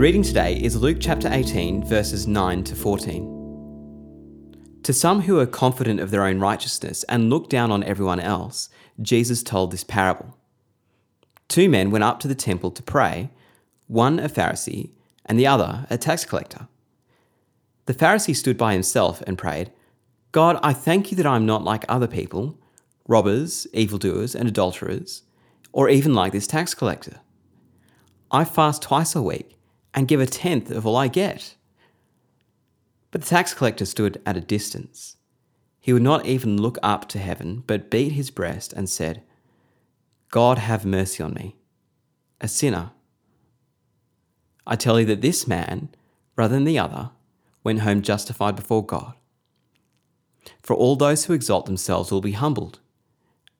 The reading today is Luke chapter 18, verses 9 to 14. To some who are confident of their own righteousness and look down on everyone else, Jesus told this parable. Two men went up to the temple to pray, one a Pharisee and the other a tax collector. The Pharisee stood by himself and prayed, God, I thank you that I am not like other people, robbers, evildoers, and adulterers, or even like this tax collector. I fast twice a week and give a tenth of all I get. But the tax collector stood at a distance. He would not even look up to heaven, but beat his breast and said, God have mercy on me, a sinner. I tell you that this man, rather than the other, went home justified before God. For all those who exalt themselves will be humbled,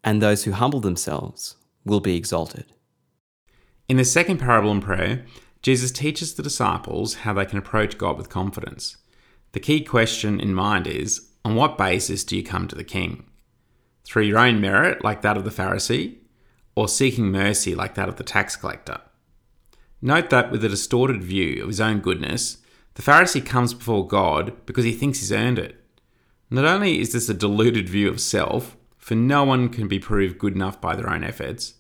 and those who humble themselves will be exalted. In the second parable in prayer, Jesus teaches the disciples how they can approach God with confidence. The key question in mind is on what basis do you come to the King? Through your own merit, like that of the Pharisee, or seeking mercy, like that of the tax collector? Note that with a distorted view of his own goodness, the Pharisee comes before God because he thinks he's earned it. Not only is this a deluded view of self, for no one can be proved good enough by their own efforts,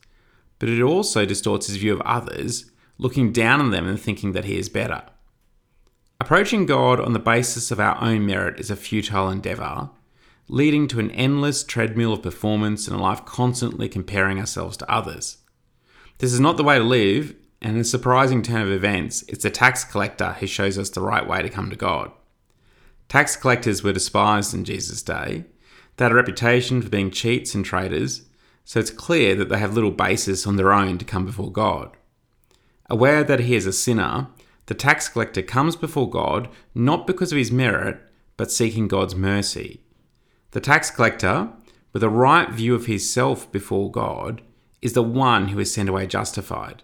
but it also distorts his view of others, looking down on them and thinking that he is better. Approaching God on the basis of our own merit is a futile endeavour, leading to an endless treadmill of performance and a life constantly comparing ourselves to others. This is not the way to live, and in a surprising turn of events, it's the tax collector who shows us the right way to come to God. Tax collectors were despised in Jesus' day. They had a reputation for being cheats and traitors, so it's clear that they have little basis on their own to come before God. Aware that he is a sinner, the tax collector comes before God not because of his merit, but seeking God's mercy. The tax collector, with a right view of himself before God, is the one who is sent away justified.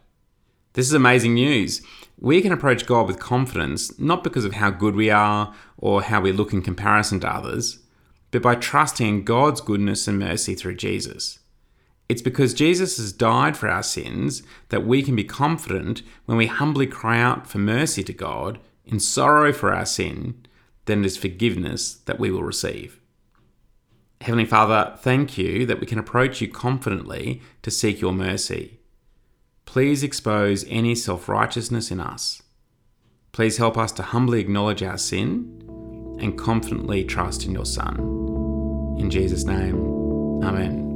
This is amazing news. We can approach God with confidence, not because of how good we are or how we look in comparison to others, but by trusting in God's goodness and mercy through Jesus. It's because Jesus has died for our sins that we can be confident when we humbly cry out for mercy to God in sorrow for our sin, then it is forgiveness that we will receive. Heavenly Father, thank you that we can approach you confidently to seek your mercy. Please expose any self righteousness in us. Please help us to humbly acknowledge our sin and confidently trust in your Son. In Jesus' name, Amen.